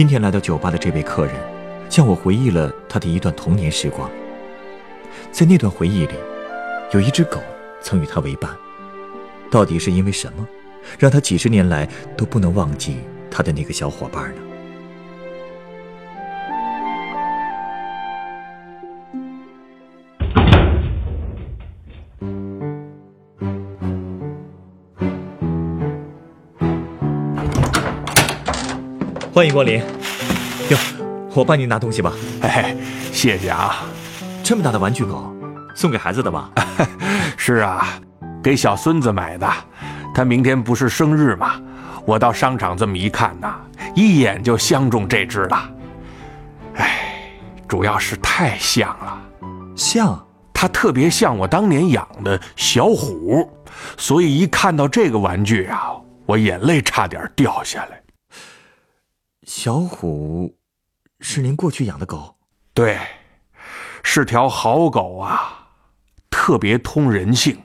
今天来到酒吧的这位客人，向我回忆了他的一段童年时光。在那段回忆里，有一只狗曾与他为伴。到底是因为什么，让他几十年来都不能忘记他的那个小伙伴呢？欢迎光临。哟，我帮你拿东西吧。哎，谢谢啊。这么大的玩具狗，送给孩子的吧？是啊。给小孙子买的，他明天不是生日吗？我到商场这么一看呐，一眼就相中这只了。哎，主要是太像了，像它特别像我当年养的小虎，所以一看到这个玩具啊，我眼泪差点掉下来。小虎，是您过去养的狗？对，是条好狗啊，特别通人性。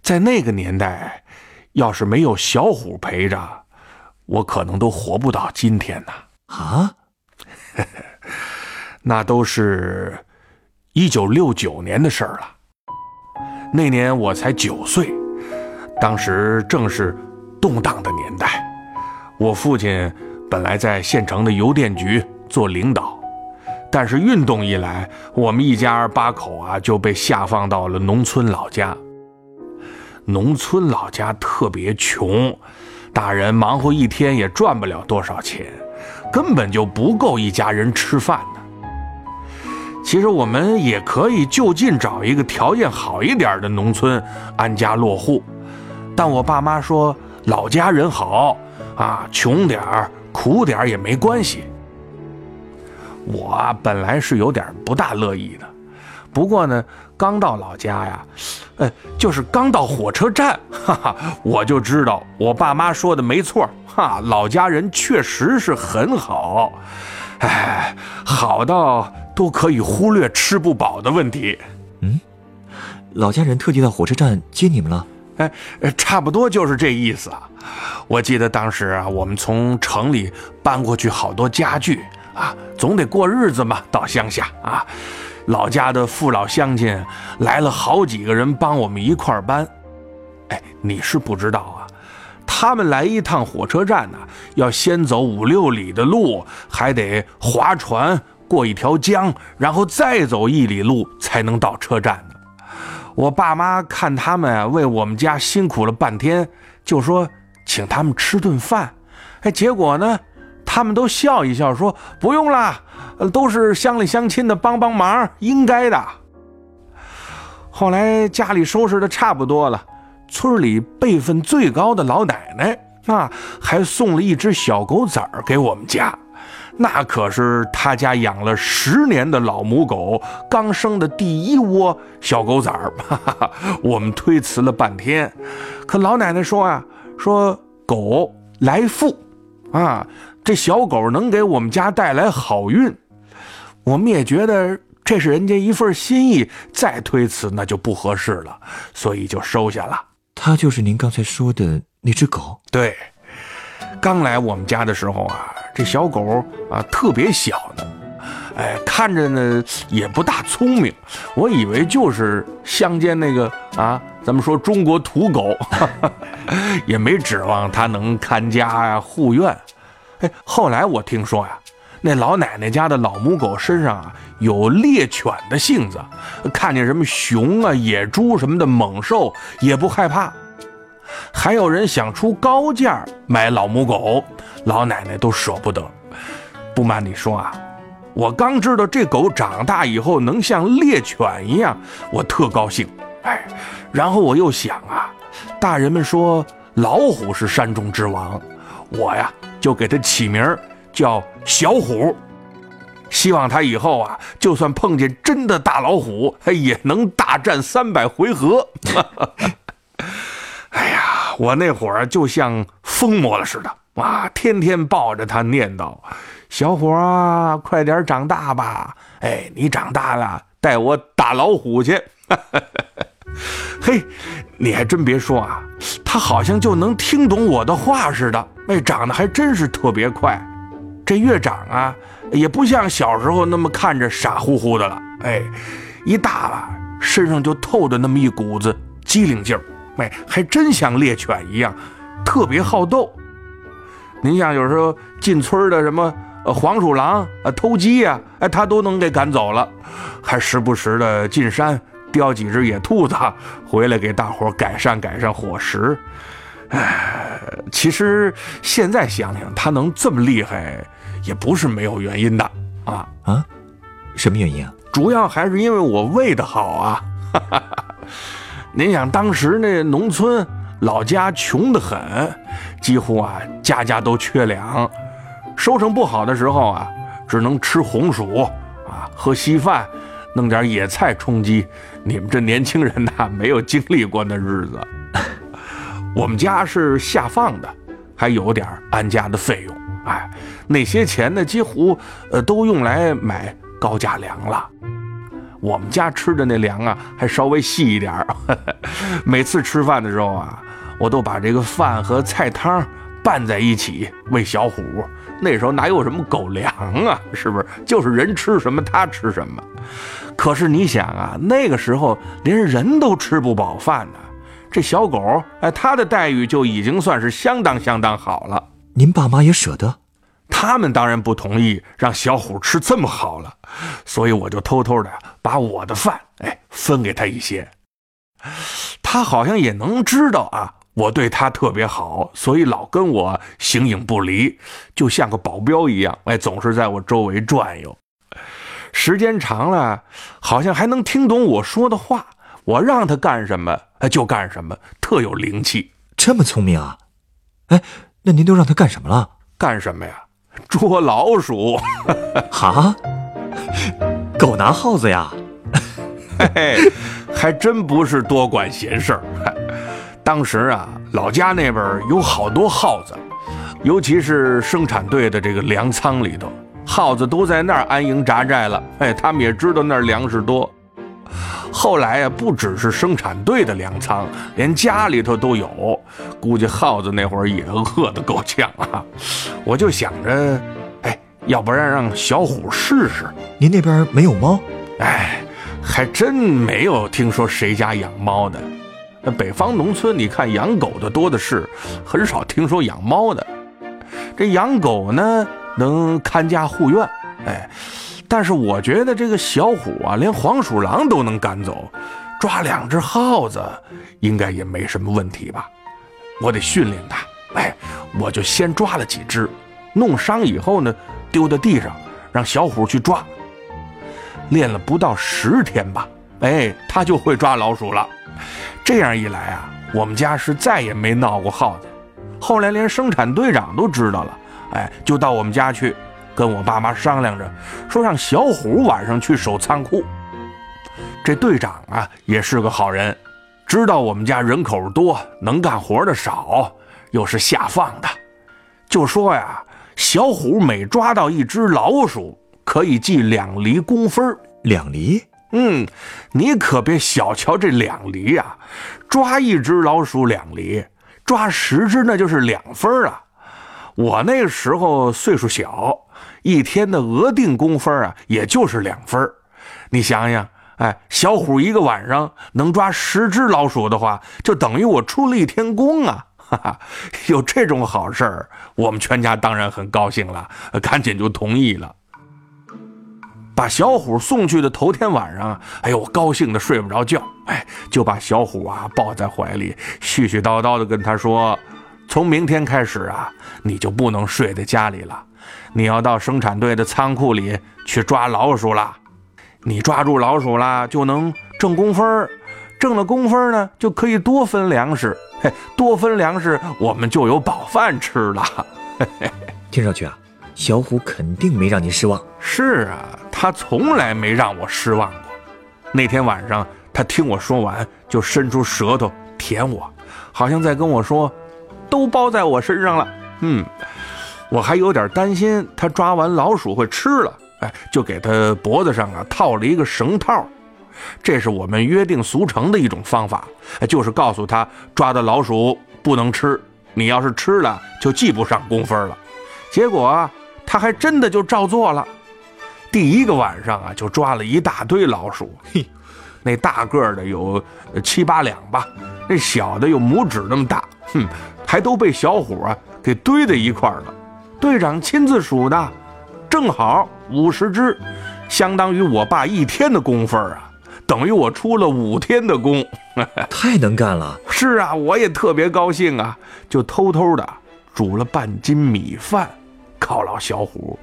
在那个年代，要是没有小虎陪着，我可能都活不到今天呢。啊，那都是一九六九年的事儿了。那年我才九岁，当时正是动荡的年代。我父亲本来在县城的邮电局做领导，但是运动一来，我们一家八口啊就被下放到了农村老家。农村老家特别穷，大人忙活一天也赚不了多少钱，根本就不够一家人吃饭的。其实我们也可以就近找一个条件好一点的农村安家落户，但我爸妈说老家人好啊，穷点儿苦点也没关系。我本来是有点不大乐意的。不过呢，刚到老家呀，呃，就是刚到火车站，哈哈，我就知道我爸妈说的没错，哈，老家人确实是很好，哎，好到都可以忽略吃不饱的问题。嗯，老家人特地到火车站接你们了？哎，差不多就是这意思啊。我记得当时啊，我们从城里搬过去好多家具啊，总得过日子嘛，到乡下啊。老家的父老乡亲来了好几个人帮我们一块儿搬，哎，你是不知道啊，他们来一趟火车站呢，要先走五六里的路，还得划船过一条江，然后再走一里路才能到车站呢。我爸妈看他们为我们家辛苦了半天，就说请他们吃顿饭，哎，结果呢，他们都笑一笑说不用啦。都是乡里乡亲的帮帮忙，应该的。后来家里收拾的差不多了，村里辈分最高的老奶奶啊，还送了一只小狗崽儿给我们家，那可是他家养了十年的老母狗刚生的第一窝小狗崽儿。我们推辞了半天，可老奶奶说啊，说狗来富，啊，这小狗能给我们家带来好运。我们也觉得这是人家一份心意，再推辞那就不合适了，所以就收下了。它就是您刚才说的那只狗。对，刚来我们家的时候啊，这小狗啊特别小呢，哎，看着呢也不大聪明，我以为就是乡间那个啊，咱们说中国土狗，也没指望它能看家呀、护院。哎，后来我听说呀。那老奶奶家的老母狗身上啊有猎犬的性子，看见什么熊啊、野猪什么的猛兽也不害怕。还有人想出高价买老母狗，老奶奶都舍不得。不瞒你说啊，我刚知道这狗长大以后能像猎犬一样，我特高兴。哎，然后我又想啊，大人们说老虎是山中之王，我呀就给它起名。叫小虎。希望它以后啊，就算碰见真的大老虎，它也能大战三百回合。哎呀，我那会儿就像疯魔了似的，哇，天天抱着他念叨：“小伙啊，快点长大吧！哎，你长大了，带我打老虎去。”嘿，你还真别说啊，他好像就能听懂我的话似的。哎，长得还真是特别快。这越长啊，也不像小时候那么看着傻乎乎的了。哎，一大了，身上就透着那么一股子机灵劲儿。哎，还真像猎犬一样，特别好斗。您像有时候进村的什么呃黄鼠狼啊、偷鸡呀，哎，他都能给赶走了。还时不时的进山叼几只野兔子回来给大伙改善改善伙食。哎，其实现在想想，他能这么厉害，也不是没有原因的啊啊！什么原因啊？主要还是因为我喂的好啊！您想，当时那农村老家穷得很，几乎啊家家都缺粮，收成不好的时候啊，只能吃红薯啊，喝稀饭，弄点野菜充饥。你们这年轻人呐，没有经历过那日子。我们家是下放的，还有点安家的费用。哎，那些钱呢，几乎呃都用来买高价粮了。我们家吃的那粮啊，还稍微细一点儿。每次吃饭的时候啊，我都把这个饭和菜汤拌在一起喂小虎。那时候哪有什么狗粮啊？是不是？就是人吃什么它吃什么。可是你想啊，那个时候连人都吃不饱饭呢。这小狗，哎，它的待遇就已经算是相当相当好了。您爸妈也舍得？他们当然不同意让小虎吃这么好了，所以我就偷偷的把我的饭，哎，分给他一些。他好像也能知道啊，我对他特别好，所以老跟我形影不离，就像个保镖一样，哎，总是在我周围转悠。时间长了，好像还能听懂我说的话。我让他干什么，就干什么，特有灵气。这么聪明啊！哎，那您都让他干什么了？干什么呀？捉老鼠。哈？狗拿耗子呀？嘿嘿，还真不是多管闲事儿。当时啊，老家那边有好多耗子，尤其是生产队的这个粮仓里头，耗子都在那儿安营扎寨了。哎，他们也知道那儿粮食多。后来啊，不只是生产队的粮仓，连家里头都有。估计耗子那会儿也饿得够呛啊！我就想着，哎，要不然让小虎试试。您那边没有猫？哎，还真没有听说谁家养猫的。那北方农村，你看养狗的多的是，很少听说养猫的。这养狗呢，能看家护院，哎。但是我觉得这个小虎啊，连黄鼠狼都能赶走，抓两只耗子应该也没什么问题吧？我得训练它。哎，我就先抓了几只，弄伤以后呢，丢到地上，让小虎去抓。练了不到十天吧，哎，它就会抓老鼠了。这样一来啊，我们家是再也没闹过耗子。后来连生产队长都知道了，哎，就到我们家去。跟我爸妈商量着，说让小虎晚上去守仓库。这队长啊也是个好人，知道我们家人口多，能干活的少，又是下放的，就说呀，小虎每抓到一只老鼠，可以记两厘工分。两厘？嗯，你可别小瞧这两厘呀，抓一只老鼠两厘，抓十只那就是两分啊。我那时候岁数小。一天的额定工分啊，也就是两分你想想，哎，小虎一个晚上能抓十只老鼠的话，就等于我出了一天工啊！哈哈，有这种好事儿，我们全家当然很高兴了，赶紧就同意了。把小虎送去的头天晚上，哎呦，我高兴的睡不着觉，哎，就把小虎啊抱在怀里，絮絮叨叨的跟他说：“从明天开始啊，你就不能睡在家里了。”你要到生产队的仓库里去抓老鼠了，你抓住老鼠了就能挣工分挣了工分呢就可以多分粮食，嘿，多分粮食我们就有饱饭吃了。嘿嘿听上去啊，小虎肯定没让你失望。是啊，他从来没让我失望过。那天晚上，他听我说完，就伸出舌头舔我，好像在跟我说：“都包在我身上了。”嗯，我还有点担心他抓完老鼠会吃了，哎，就给他脖子上啊套了一个绳套。这是我们约定俗成的一种方法，就是告诉他抓的老鼠不能吃，你要是吃了就记不上工分了。结果啊他还真的就照做了，第一个晚上啊就抓了一大堆老鼠，嘿，那大个的有七八两吧，那小的有拇指那么大，哼，还都被小虎啊给堆在一块了。队长亲自数的，正好五十只，相当于我爸一天的工分啊。等于我出了五天的工，太能干了。是啊，我也特别高兴啊，就偷偷的煮了半斤米饭犒劳小虎，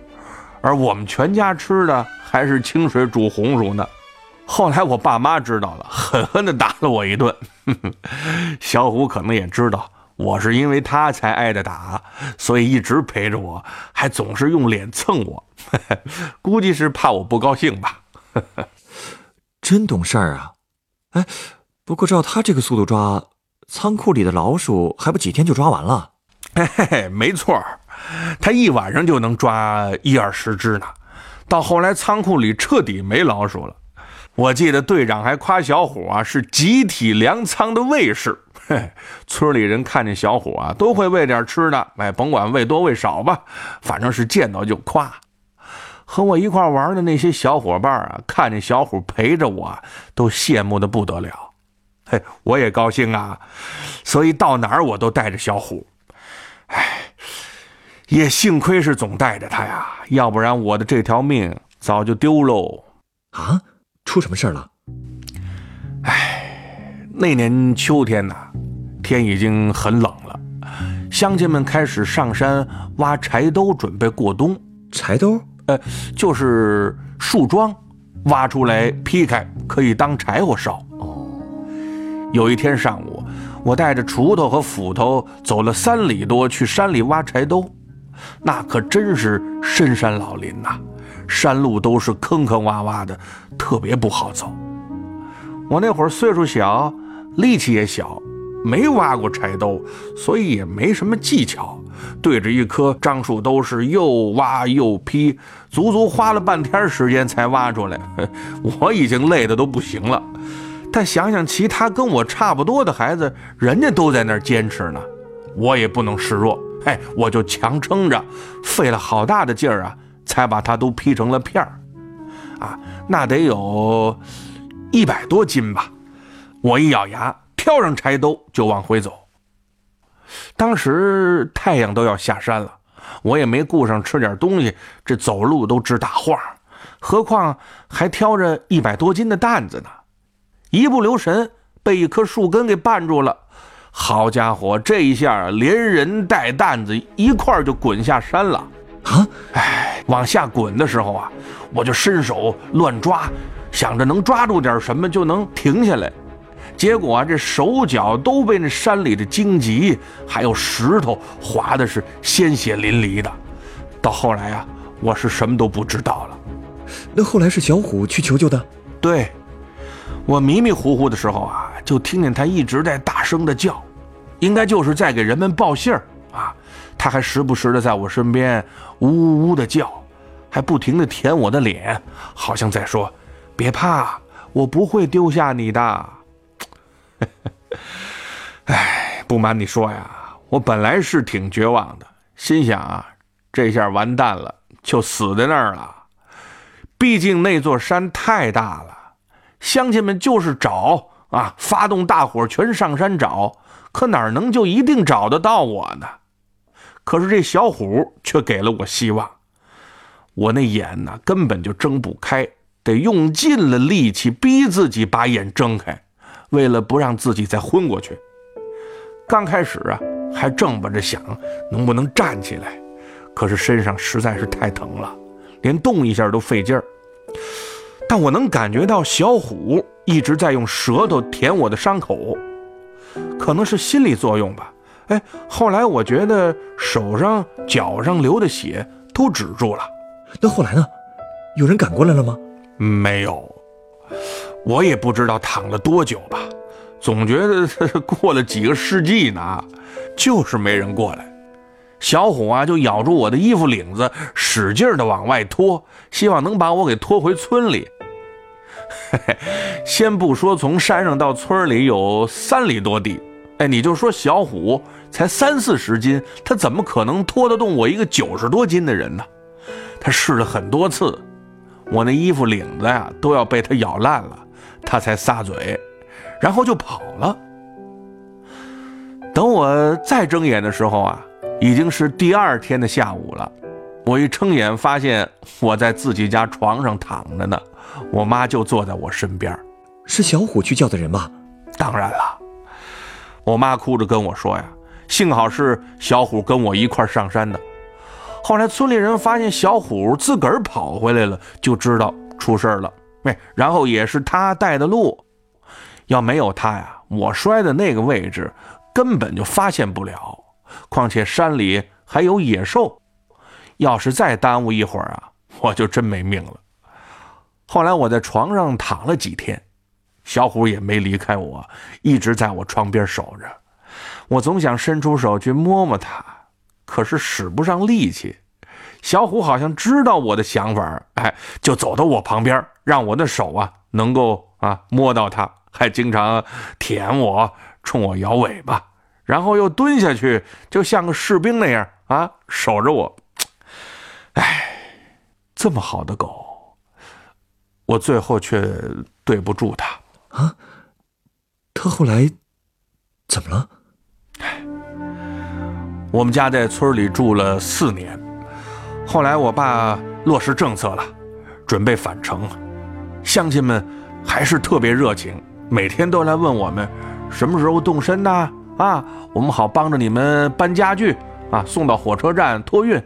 而我们全家吃的还是清水煮红薯呢。后来我爸妈知道了，狠狠地打了我一顿。小虎可能也知道我是因为他才挨的打，所以一直陪着我，还总是用脸蹭我，估计是怕我不高兴吧。真懂事儿啊！哎，不过照他这个速度抓，仓库里的老鼠还不几天就抓完了？嘿嘿，没错，他一晚上就能抓一二十只呢。到后来仓库里彻底没老鼠了。我记得队长还夸小虎啊是集体粮仓的卫士。嘿，村里人看见小虎啊都会喂点吃的，哎，甭管喂多喂少吧，反正是见到就夸。和我一块玩的那些小伙伴啊，看见小虎陪着我，都羡慕的不得了。嘿，我也高兴啊，所以到哪儿我都带着小虎。哎，也幸亏是总带着他呀，要不然我的这条命早就丢喽。啊，出什么事了？哎，那年秋天呐，天已经很冷了，乡亲们开始上山挖柴兜，准备过冬。柴兜？呃，就是树桩，挖出来劈开，可以当柴火烧。哦，有一天上午，我带着锄头和斧头走了三里多去山里挖柴兜，那可真是深山老林呐，山路都是坑坑洼洼的，特别不好走。我那会儿岁数小，力气也小。没挖过柴兜，所以也没什么技巧。对着一棵樟树，都是又挖又劈，足足花了半天时间才挖出来。我已经累得都不行了。但想想其他跟我差不多的孩子，人家都在那儿坚持呢，我也不能示弱。哎，我就强撑着，费了好大的劲儿啊，才把它都劈成了片儿。啊，那得有一百多斤吧。我一咬牙。跳上柴兜就往回走。当时太阳都要下山了，我也没顾上吃点东西，这走路都直打晃，何况还挑着一百多斤的担子呢。一不留神被一棵树根给绊住了，好家伙，这一下连人带担子一块就滚下山了啊！哎，往下滚的时候啊，我就伸手乱抓，想着能抓住点什么就能停下来。结果啊，这手脚都被那山里的荆棘还有石头划的是鲜血淋漓的。到后来啊，我是什么都不知道了。那后来是小虎去求救的？对，我迷迷糊糊的时候啊，就听见他一直在大声的叫，应该就是在给人们报信儿啊。他还时不时的在我身边呜呜呜的叫，还不停的舔我的脸，好像在说：“别怕，我不会丢下你的。”哎，不瞒你说呀，我本来是挺绝望的，心想啊，这下完蛋了，就死在那儿了。毕竟那座山太大了，乡亲们就是找啊，发动大伙全上山找，可哪能就一定找得到我呢？可是这小虎却给了我希望，我那眼呢根本就睁不开，得用尽了力气逼自己把眼睁开。为了不让自己再昏过去，刚开始啊还正巴着想能不能站起来，可是身上实在是太疼了，连动一下都费劲儿。但我能感觉到小虎一直在用舌头舔我的伤口，可能是心理作用吧。哎，后来我觉得手上、脚上流的血都都止住了。那后来呢？有人赶过来了吗？没有，我也不知道躺了多久吧，总觉得过了几个世纪呢，就是没人过来。小虎啊，就咬住我的衣服领子，使劲的往外拖，希望能把我给拖回村里。嘿嘿，先不说从山上到村里有三里多地，哎，你就说小虎才三四十斤，他怎么可能拖得动我一个九十多斤的人呢？他试了很多次，我那衣服领子呀都要被他咬烂了，他才撒嘴，然后就跑了。等我再睁眼的时候啊。已经是第二天的下午了，我一睁眼发现我在自己家床上躺着呢，我妈就坐在我身边。是小虎去叫的人吧？当然了，我妈哭着跟我说呀，幸好是小虎跟我一块上山的。后来村里人发现小虎自个儿跑回来了，就知道出事了。哎，然后也是他带的路，要没有他呀，我摔的那个位置根本就发现不了。况且山里还有野兽，要是再耽误一会儿啊，我就真没命了。后来我在床上躺了几天，小虎也没离开我，一直在我床边守着。我总想伸出手去摸摸它，可是使不上力气。小虎好像知道我的想法，哎，就走到我旁边，让我的手啊能够啊摸到它，还经常舔我，冲我摇尾巴。然后又蹲下去，就像个士兵那样啊，守着我。哎，这么好的狗，我最后却对不住它啊。他后来怎么了？我们家在村里住了四年，后来我爸落实政策了，准备返城，乡亲们还是特别热情，每天都来问我们什么时候动身呢？啊，啊我们好帮着你们搬家具啊，送到火车站托运。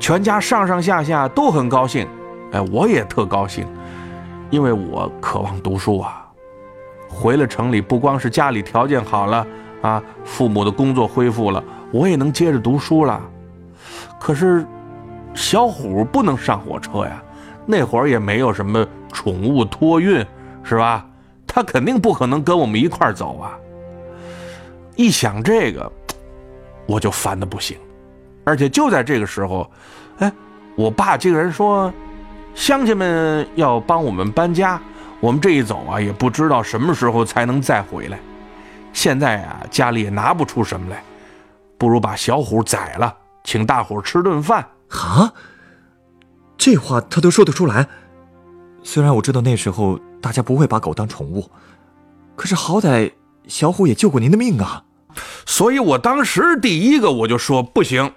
全家上上下下都很高兴，哎，我也特高兴，因为我渴望读书啊。回了城里，不光是家里条件好了啊，父母的工作恢复了，我也能接着读书了。可是，小虎不能上火车呀，那会儿也没有什么宠物托运，是吧？他肯定不可能跟我们一块儿走啊。一想这个，我就烦的不行，而且就在这个时候，哎，我爸竟然说，乡亲们要帮我们搬家，我们这一走啊，也不知道什么时候才能再回来。现在啊，家里也拿不出什么来，不如把小虎宰了，请大伙吃顿饭。啊，这话他都说得出来。虽然我知道那时候大家不会把狗当宠物，可是好歹。小虎也救过您的命啊，所以我当时第一个我就说不行，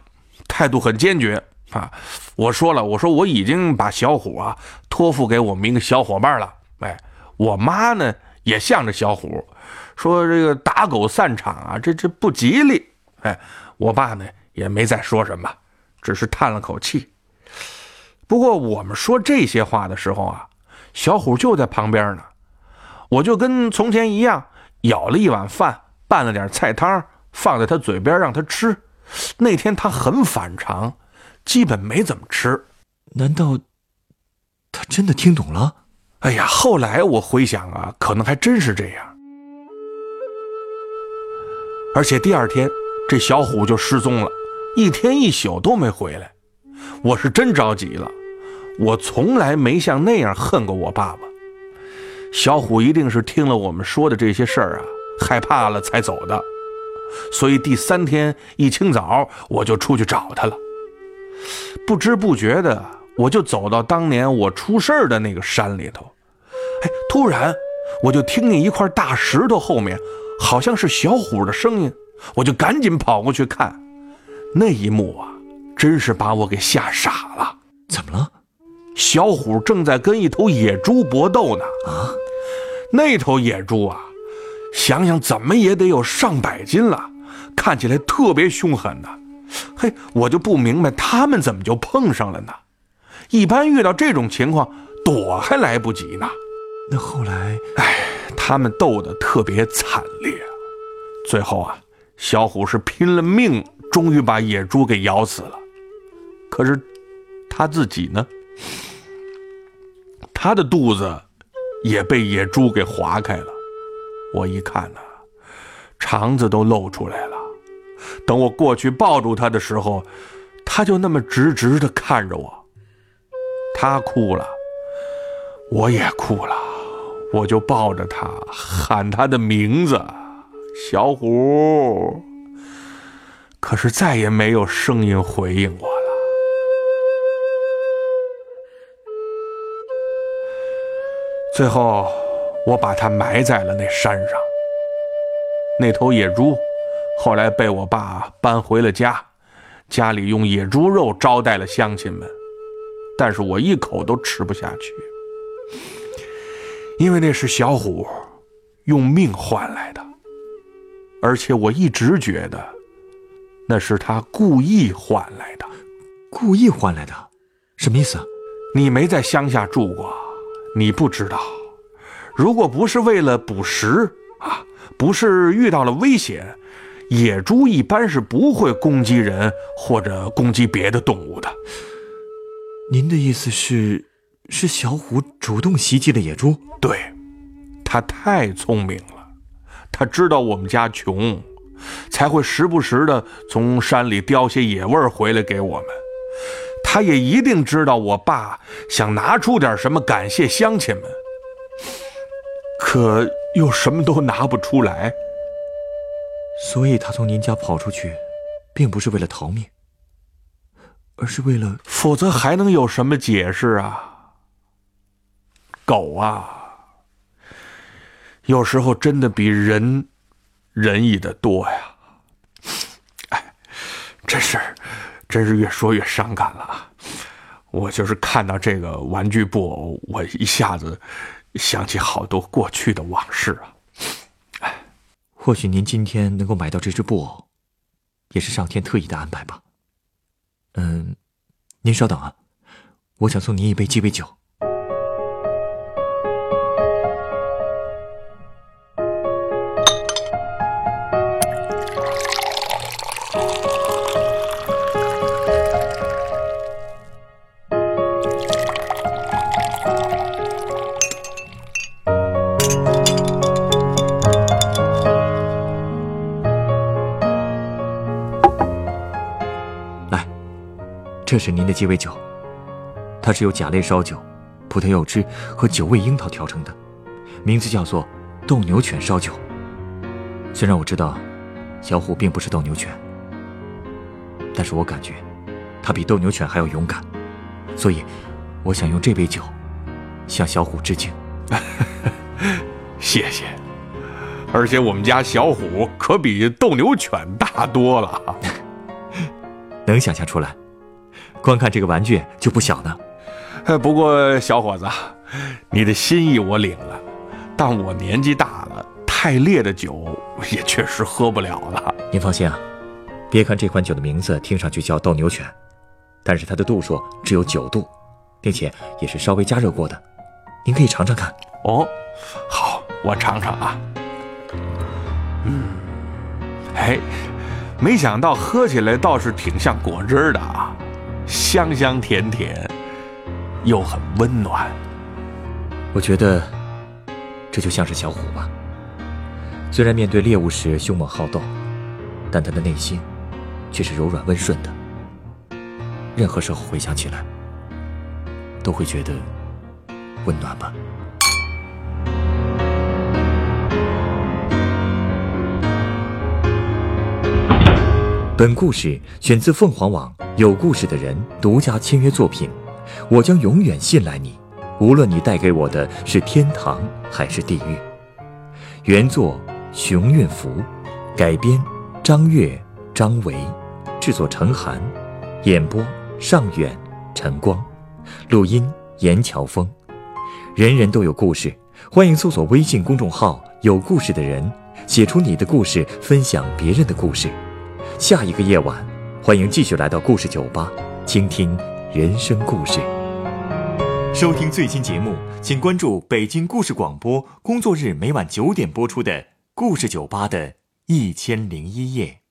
态度很坚决啊！我说了，我说我已经把小虎啊托付给我们一个小伙伴了。哎，我妈呢也向着小虎说这个打狗散场啊，这这不吉利。哎，我爸呢也没再说什么，只是叹了口气。不过我们说这些话的时候啊，小虎就在旁边呢，我就跟从前一样。舀了一碗饭，拌了点菜汤，放在他嘴边让他吃。那天他很反常，基本没怎么吃。难道他真的听懂了？哎呀，后来我回想啊，可能还真是这样。而且第二天，这小虎就失踪了，一天一宿都没回来。我是真着急了，我从来没像那样恨过我爸爸。小虎一定是听了我们说的这些事儿啊，害怕了才走的。所以第三天一清早，我就出去找他了。不知不觉的，我就走到当年我出事儿的那个山里头。哎，突然我就听见一块大石头后面，好像是小虎的声音。我就赶紧跑过去看，那一幕啊，真是把我给吓傻了。小虎正在跟一头野猪搏斗呢！啊，那头野猪啊，想想怎么也得有上百斤了，看起来特别凶狠呢。嘿，我就不明白他们怎么就碰上了呢？一般遇到这种情况，躲还来不及呢。那后来，哎，他们斗得特别惨烈，最后啊，小虎是拼了命，终于把野猪给咬死了。可是他自己呢？他的肚子也被野猪给划开了。我一看呢，肠子都露出来了。等我过去抱住他的时候，他就那么直直的看着我。他哭了，我也哭了，我就抱着他喊他的名字，小虎。可是再也没有声音回应我最后，我把它埋在了那山上。那头野猪后来被我爸搬回了家，家里用野猪肉招待了乡亲们，但是我一口都吃不下去，因为那是小虎用命换来的，而且我一直觉得那是他故意换来的。故意换来的，什么意思啊？你没在乡下住过，你不知道。如果不是为了捕食啊，不是遇到了危险，野猪一般是不会攻击人或者攻击别的动物的。您的意思是，是小虎主动袭击了野猪？对，他太聪明了，他知道我们家穷，才会时不时的从山里叼些野味儿回来给我们。他也一定知道我爸想拿出点什么感谢乡亲们，可又什么都拿不出来。所以他从您家跑出去，并不是为了逃命，而是为了……否则还能有什么解释啊？狗啊，有时候真的比人仁义的多呀！哎，真是。真是越说越伤感了，我就是看到这个玩具布偶，我一下子想起好多过去的往事啊！哎，或许您今天能够买到这只布偶，也是上天特意的安排吧。嗯，您稍等啊，我想送您一杯鸡尾酒。这是您的鸡尾酒，它是由甲类烧酒、葡萄柚汁和九味樱桃调成的，名字叫做斗牛犬烧酒。虽然我知道小虎并不是斗牛犬，但是我感觉它比斗牛犬还要勇敢，所以我想用这杯酒向小虎致敬。谢谢，而且我们家小虎可比斗牛犬大多了，能想象出来。光看这个玩具就不小呢，不过小伙子，你的心意我领了，但我年纪大了，太烈的酒也确实喝不了了。您放心啊，别看这款酒的名字听上去叫斗牛犬，但是它的度数只有九度，并且也是稍微加热过的，您可以尝尝看。哦，好，我尝尝啊。嗯，哎，没想到喝起来倒是挺像果汁的啊。香香甜甜，又很温暖。我觉得，这就像是小虎吧。虽然面对猎物时凶猛好斗，但他的内心却是柔软温顺的。任何时候回想起来，都会觉得温暖吧。本故事选自凤凰网。有故事的人独家签约作品，我将永远信赖你，无论你带给我的是天堂还是地狱。原作熊运福，改编张悦、张维，制作陈寒，演播尚远、陈光，录音严乔峰。人人都有故事，欢迎搜索微信公众号“有故事的人”，写出你的故事，分享别人的故事。下一个夜晚。欢迎继续来到故事酒吧，倾听人生故事。收听最新节目，请关注北京故事广播，工作日每晚九点播出的《故事酒吧》的一千零一夜。